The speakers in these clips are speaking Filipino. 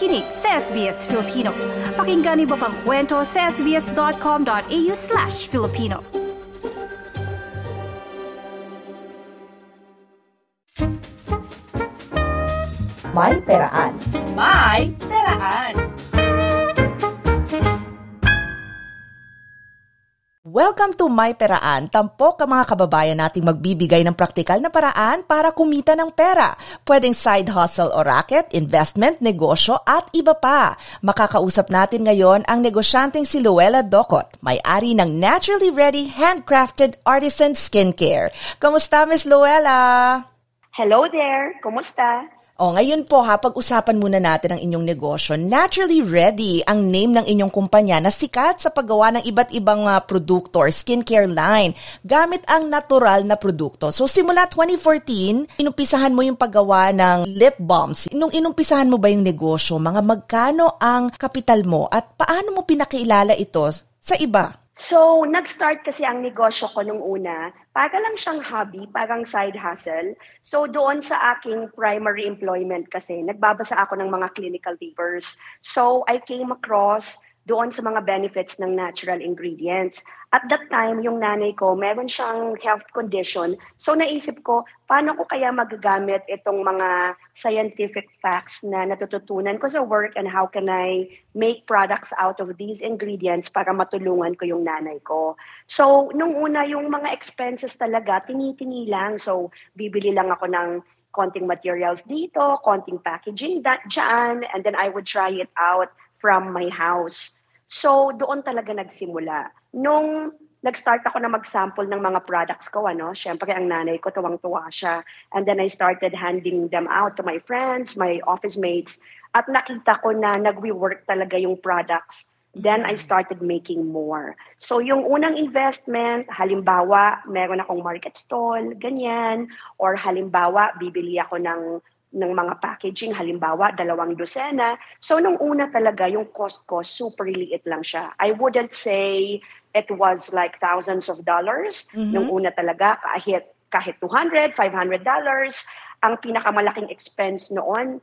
nakikinig sa SBS Filipino. Pakinggan niyo pang kwento sa sbs.com.au slash Filipino. May Peraan. May Peraan. Welcome to My Peraan. Tampok ang mga kababayan nating magbibigay ng praktikal na paraan para kumita ng pera. Pwedeng side hustle o racket, investment, negosyo at iba pa. Makakausap natin ngayon ang negosyanteng si Luella Docot, may-ari ng Naturally Ready Handcrafted Artisan Skincare. Kamusta, Miss Luella? Hello there. Kumusta? O ngayon po ha, pag-usapan muna natin ang inyong negosyo. Naturally Ready ang name ng inyong kumpanya na sikat sa paggawa ng iba't ibang uh, produkto or skincare line gamit ang natural na produkto. So simula 2014, inumpisahan mo yung paggawa ng lip balms. Nung inumpisahan mo ba yung negosyo, mga magkano ang kapital mo at paano mo pinakilala ito sa iba? So, nag-start kasi ang negosyo ko nung una, para lang siyang hobby, parang side hustle. So, doon sa aking primary employment kasi, nagbabasa ako ng mga clinical papers. So, I came across doon sa mga benefits ng natural ingredients. At that time, yung nanay ko, meron siyang health condition. So naisip ko, paano ko kaya magagamit itong mga scientific facts na natututunan ko sa work and how can I make products out of these ingredients para matulungan ko yung nanay ko. So nung una, yung mga expenses talaga, tinitini lang. So bibili lang ako ng konting materials dito, konting packaging da- dyan, and then I would try it out from my house. So, doon talaga nagsimula. Nung nag-start ako na mag-sample ng mga products ko, ano, syempre ang nanay ko, tuwang-tuwa siya. And then I started handing them out to my friends, my office mates. At nakita ko na nagwi-work talaga yung products. Then I started making more. So yung unang investment, halimbawa, meron akong market stall, ganyan. Or halimbawa, bibili ako ng ng mga packaging, halimbawa, dalawang dosena. So, nung una talaga, yung cost ko, super liit lang siya. I wouldn't say it was like thousands of dollars. Mm-hmm. Nung una talaga, kahit, kahit 200, 500 dollars. Ang pinakamalaking expense noon,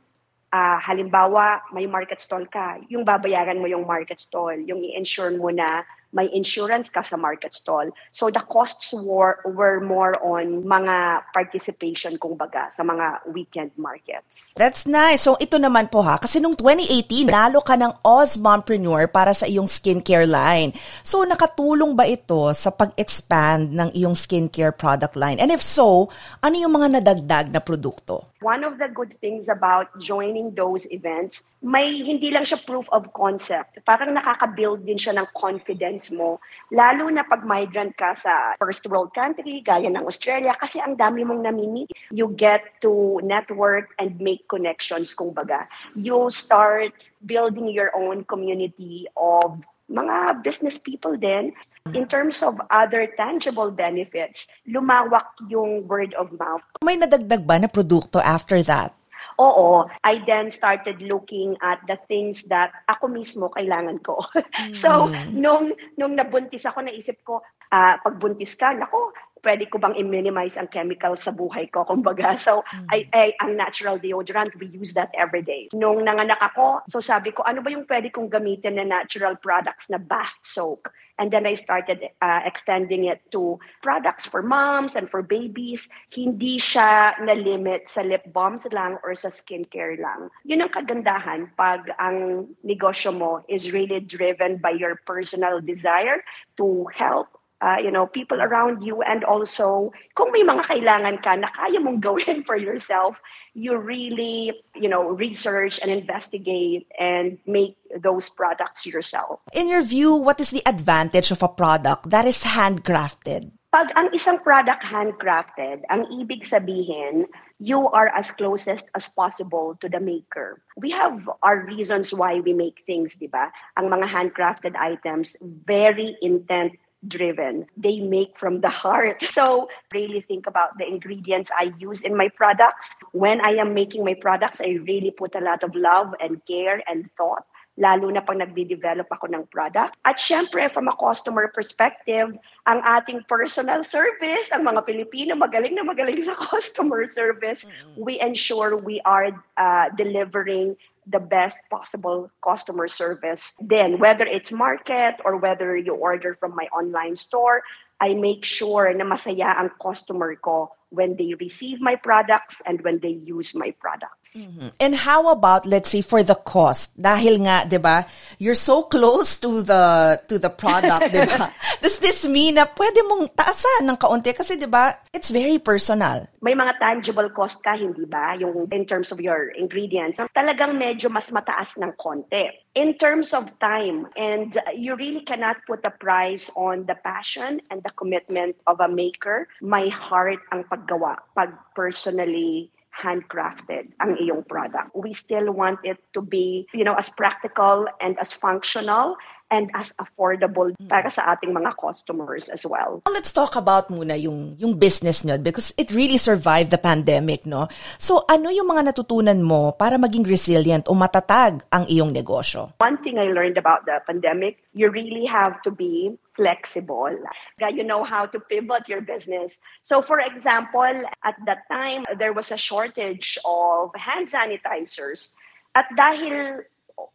uh, halimbawa, may market stall ka, yung babayaran mo yung market stall, yung i-insure mo na may insurance ka sa market stall. So the costs were, were more on mga participation, kumbaga, sa mga weekend markets. That's nice. So ito naman po ha, kasi nung 2018, nalo ka ng Oz Mompreneur para sa iyong skincare line. So nakatulong ba ito sa pag-expand ng iyong skincare product line? And if so, ano yung mga nadagdag na produkto? One of the good things about joining those events, may hindi lang siya proof of concept. Parang nakaka-build din siya ng confidence mo. Lalo na pag migrant ka sa first world country, gaya ng Australia, kasi ang dami mong namimit. You get to network and make connections, kumbaga. You start building your own community of mga business people din. In terms of other tangible benefits, lumawak yung word of mouth. May nadagdag ba na produkto after that? Oo, I then started looking at the things that ako mismo kailangan ko. so, mm. nung, nung nabuntis ako, naisip ko, uh, pag buntis ka, nako, pwede ko bang i-minimize ang chemicals sa buhay ko? Kumbaga, so, mm. I, I, ang natural deodorant, we use that every day. Nung nanganak ako, so sabi ko, ano ba yung pwede kong gamitin na natural products na bath soak? And then I started uh, extending it to products for moms and for babies. Hindi siya na-limit sa lip balms lang or sa skincare lang. Yun ang kagandahan pag ang negosyo mo is really driven by your personal desire to help uh, you know, people around you and also kung may mga kailangan ka na kaya mong gawin for yourself, you really, you know, research and investigate and make those products yourself. In your view, what is the advantage of a product that is handcrafted? Pag ang isang product handcrafted, ang ibig sabihin, you are as closest as possible to the maker. We have our reasons why we make things, di ba? Ang mga handcrafted items, very intent driven. They make from the heart. So really think about the ingredients I use in my products. When I am making my products, I really put a lot of love and care and thought lalo na pag nagde-develop ako ng product. At syempre, from a customer perspective, ang ating personal service, ang mga Pilipino magaling na magaling sa customer service, we ensure we are uh, delivering the best possible customer service. Then, whether it's market or whether you order from my online store, I make sure na masaya ang customer ko when they receive my products and when they use my products. Mm-hmm. And how about let's say for the cost? Dahil nga, 'di ba? You're so close to the to the product, 'di ba? Does this mean na pwede mong taasan ng kaunti kasi 'di ba? It's very personal. May mga tangible cost ka, hindi ba? Yung in terms of your ingredients, talagang medyo mas mataas ng konti. In terms of time, and you really cannot put a price on the passion and the commitment of a maker. My heart ang pag paggawa, pag personally handcrafted ang iyong product. We still want it to be, you know, as practical and as functional and as affordable mm. para sa ating mga customers as well. Let's talk about muna yung yung business nyo because it really survived the pandemic, no? So ano yung mga natutunan mo para maging resilient o matatag ang iyong negosyo? One thing I learned about the pandemic, you really have to be flexible. You know how to pivot your business. So for example, at that time, there was a shortage of hand sanitizers. At dahil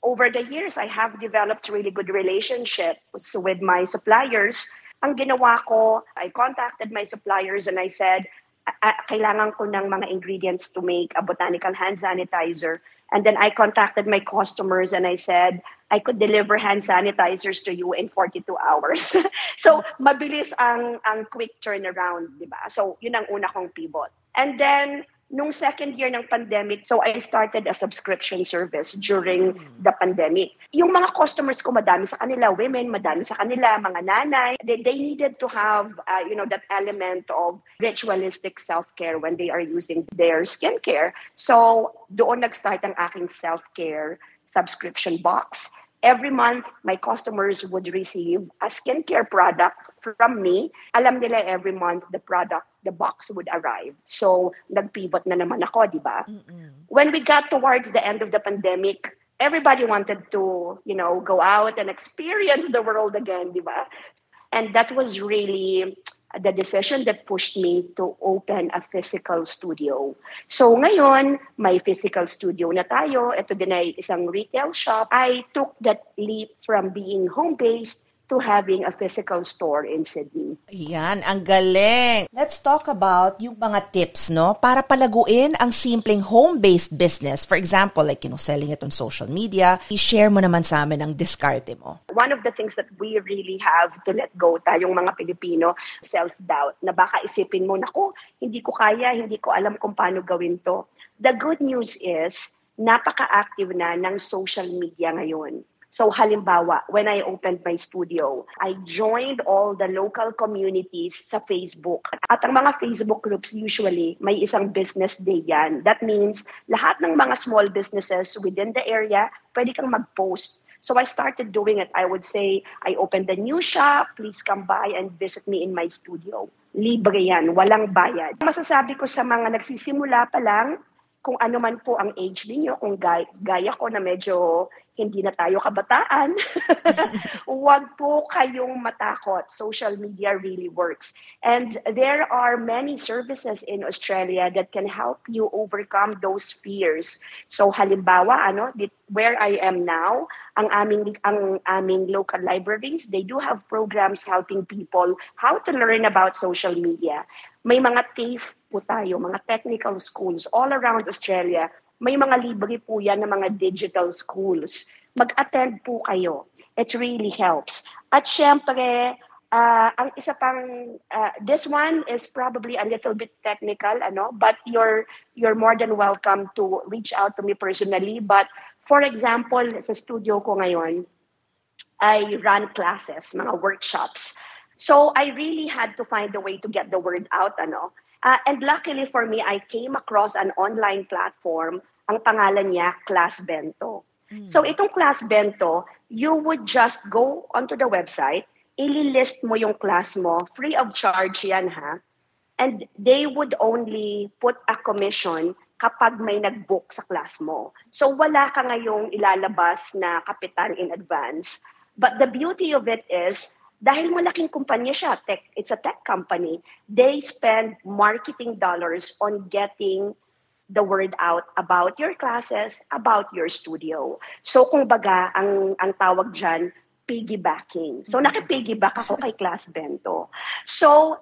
over the years, I have developed really good relationships with my suppliers. Ang ginawa ko, I contacted my suppliers and I said, kailangan ko ng mga ingredients to make a botanical hand sanitizer. And then I contacted my customers and I said, I could deliver hand sanitizers to you in 42 hours. so, mabilis ang, ang quick turnaround, di ba? So, yun ang una kong pivot. And then, nung second year ng pandemic, so I started a subscription service during the pandemic. Yung mga customers ko, madami sa kanila, women, madami sa kanila, mga nanay, they, they needed to have, uh, you know, that element of ritualistic self-care when they are using their skincare. So, doon nag-start ang aking self-care subscription box every month, my customers would receive a skincare product from me. Alam nila every month the product, the box would arrive. So, nag-pivot na naman ako, di ba? When we got towards the end of the pandemic, everybody wanted to, you know, go out and experience the world again, di ba? And that was really the decision that pushed me to open a physical studio. So ngayon, may physical studio na tayo. Ito din ay isang retail shop. I took that leap from being home-based to having a physical store in Sydney. Yan, ang galing. Let's talk about yung mga tips, no? Para palaguin ang simpleng home-based business. For example, like, you know, selling it on social media. I-share mo naman sa amin ang diskarte mo. One of the things that we really have to let go tayong mga Pilipino, self-doubt, na baka isipin mo, naku, hindi ko kaya, hindi ko alam kung paano gawin to. The good news is, napaka-active na ng social media ngayon So halimbawa, when I opened my studio, I joined all the local communities sa Facebook. At ang mga Facebook groups usually, may isang business day yan. That means lahat ng mga small businesses within the area, pwede kang mag-post. So I started doing it. I would say, I opened a new shop. Please come by and visit me in my studio. Libre yan. Walang bayad. Masasabi ko sa mga nagsisimula pa lang, kung ano man po ang age ninyo, kung gaya, gaya ko na medyo hindi na tayo kabataan, huwag po kayong matakot. Social media really works. And there are many services in Australia that can help you overcome those fears. So halimbawa, ano, where I am now, ang aming ang aming local libraries, they do have programs helping people how to learn about social media. May mga TAFE po tayo, mga technical schools all around Australia may mga libre po yan ng mga digital schools. Mag-attend po kayo. It really helps. At syempre, uh, ang isa pang, uh, this one is probably a little bit technical, ano, but you're, you're more than welcome to reach out to me personally. But for example, sa studio ko ngayon, I run classes, mga workshops. So I really had to find a way to get the word out, ano. Uh, and luckily for me, I came across an online platform ang pangalan niya Class Bento. Mm. So itong Class Bento, you would just go onto the website, ililist mo yung class mo, free of charge yan ha, and they would only put a commission kapag may nag-book sa class mo. So wala ka ngayong ilalabas na kapital in advance. But the beauty of it is, dahil malaking kumpanya siya, tech, it's a tech company, they spend marketing dollars on getting the word out about your classes, about your studio. So kung baga, ang, ang tawag dyan, piggybacking. So nakipiggyback ako kay Class Bento. So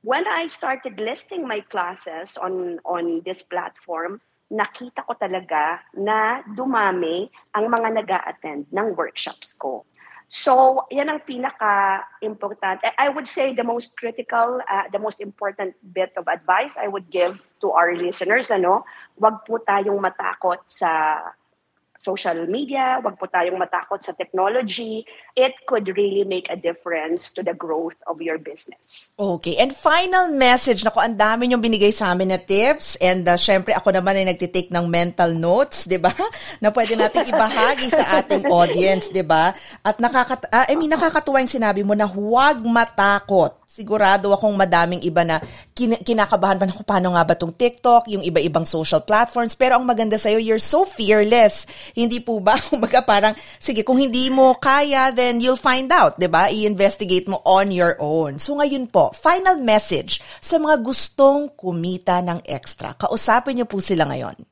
when I started listing my classes on on this platform, nakita ko talaga na dumami ang mga nag attend ng workshops ko. So, yan ang pinaka-important. I would say the most critical, uh, the most important bit of advice I would give to our listeners, ano, wag po tayong matakot sa social media, wag po tayong matakot sa technology. It could really make a difference to the growth of your business. Okay. And final message, nako, ang dami niyong binigay sa amin na tips. And uh, syempre, ako naman ay nagtitake ng mental notes, di ba? Na pwede natin ibahagi sa ating audience, di ba? At nakakat uh, I mean, nakakatuwa yung sinabi mo na huwag matakot sigurado akong madaming iba na kin- kinakabahan pa na paano nga ba tong TikTok, yung iba-ibang social platforms. Pero ang maganda sa'yo, you're so fearless. Hindi po ba? Kumbaga parang, sige, kung hindi mo kaya, then you'll find out, di ba? I-investigate mo on your own. So ngayon po, final message sa mga gustong kumita ng extra. Kausapin niyo po sila ngayon.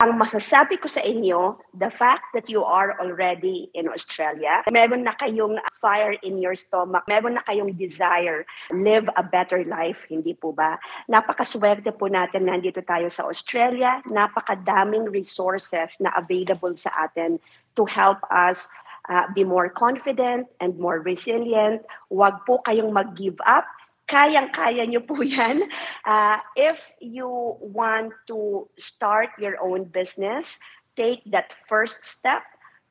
Ang masasabi ko sa inyo, the fact that you are already in Australia, meron na kayong fire in your stomach, meron na kayong desire, live a better life, hindi po ba? Napakaswerte po natin na nandito tayo sa Australia, napakadaming resources na available sa atin to help us uh, be more confident and more resilient. Huwag po kayong mag-give up kayang-kaya nyo po yan. Uh, if you want to start your own business, take that first step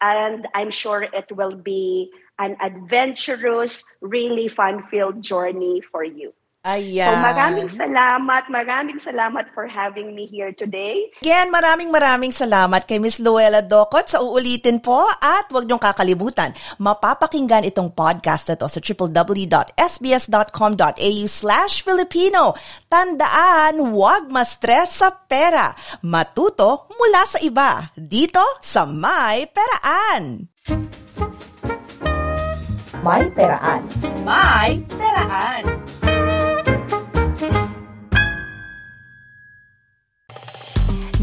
and I'm sure it will be an adventurous, really fun-filled journey for you. Ayan. So maraming salamat, maraming salamat for having me here today. Again, maraming maraming salamat kay Miss Luella Docot sa uulitin po at huwag niyong kakalimutan, mapapakinggan itong podcast na to sa www.sbs.com.au slash Filipino. Tandaan, huwag ma-stress sa pera. Matuto mula sa iba. Dito sa May Peraan. May Peraan. May Peraan.